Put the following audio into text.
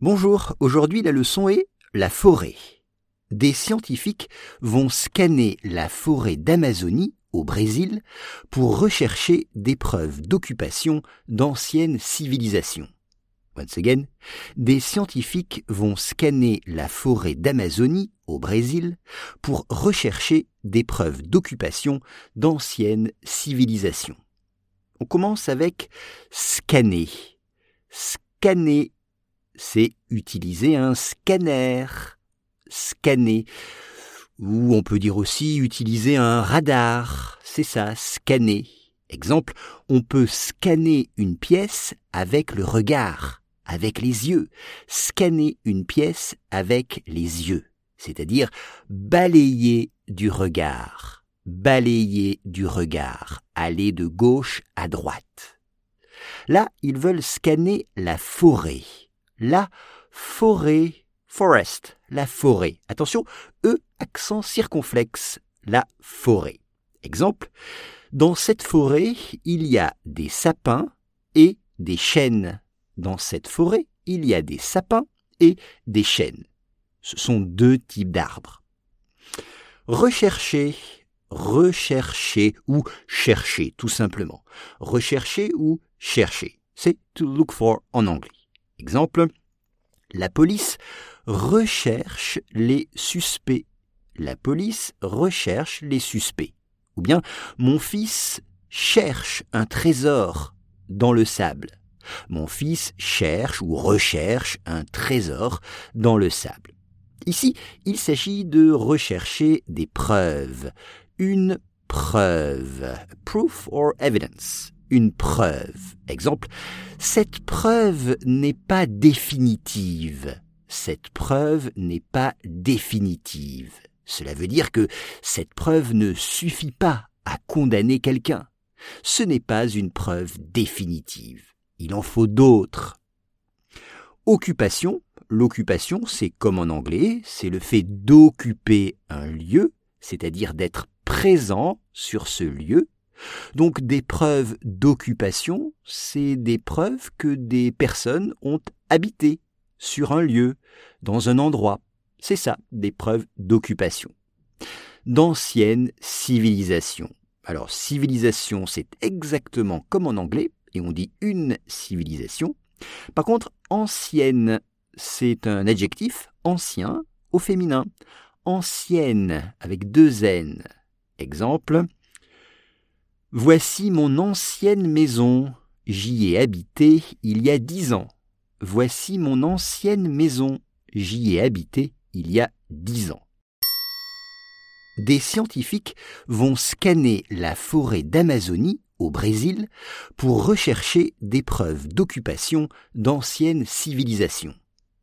Bonjour, aujourd'hui la leçon est la forêt. Des scientifiques vont scanner la forêt d'Amazonie au Brésil pour rechercher des preuves d'occupation d'anciennes civilisations. Once again, des scientifiques vont scanner la forêt d'Amazonie au Brésil pour rechercher des preuves d'occupation d'anciennes civilisations. On commence avec scanner. Scanner c'est utiliser un scanner. Scanner. Ou on peut dire aussi utiliser un radar. C'est ça, scanner. Exemple, on peut scanner une pièce avec le regard, avec les yeux. Scanner une pièce avec les yeux. C'est-à-dire balayer du regard. Balayer du regard. Aller de gauche à droite. Là, ils veulent scanner la forêt la forêt, forest, la forêt. Attention, E accent circonflexe, la forêt. Exemple, dans cette forêt, il y a des sapins et des chênes. Dans cette forêt, il y a des sapins et des chênes. Ce sont deux types d'arbres. Rechercher, rechercher ou chercher tout simplement. Rechercher ou chercher. C'est to look for en anglais. Exemple, la police recherche les suspects. La police recherche les suspects. Ou bien, mon fils cherche un trésor dans le sable. Mon fils cherche ou recherche un trésor dans le sable. Ici, il s'agit de rechercher des preuves. Une preuve. Proof or evidence une preuve. Exemple, cette preuve n'est pas définitive. Cette preuve n'est pas définitive. Cela veut dire que cette preuve ne suffit pas à condamner quelqu'un. Ce n'est pas une preuve définitive. Il en faut d'autres. Occupation. L'occupation, c'est comme en anglais, c'est le fait d'occuper un lieu, c'est-à-dire d'être présent sur ce lieu, donc des preuves d'occupation, c'est des preuves que des personnes ont habité sur un lieu, dans un endroit. C'est ça, des preuves d'occupation. D'anciennes civilisations. Alors civilisation, c'est exactement comme en anglais, et on dit une civilisation. Par contre, ancienne, c'est un adjectif ancien au féminin. Ancienne avec deux N. Exemple, Voici mon ancienne maison, j'y ai habité il y a dix ans. Voici mon ancienne maison, j'y ai habité il y a dix ans. Des scientifiques vont scanner la forêt d'Amazonie au Brésil pour rechercher des preuves d'occupation d'anciennes civilisations.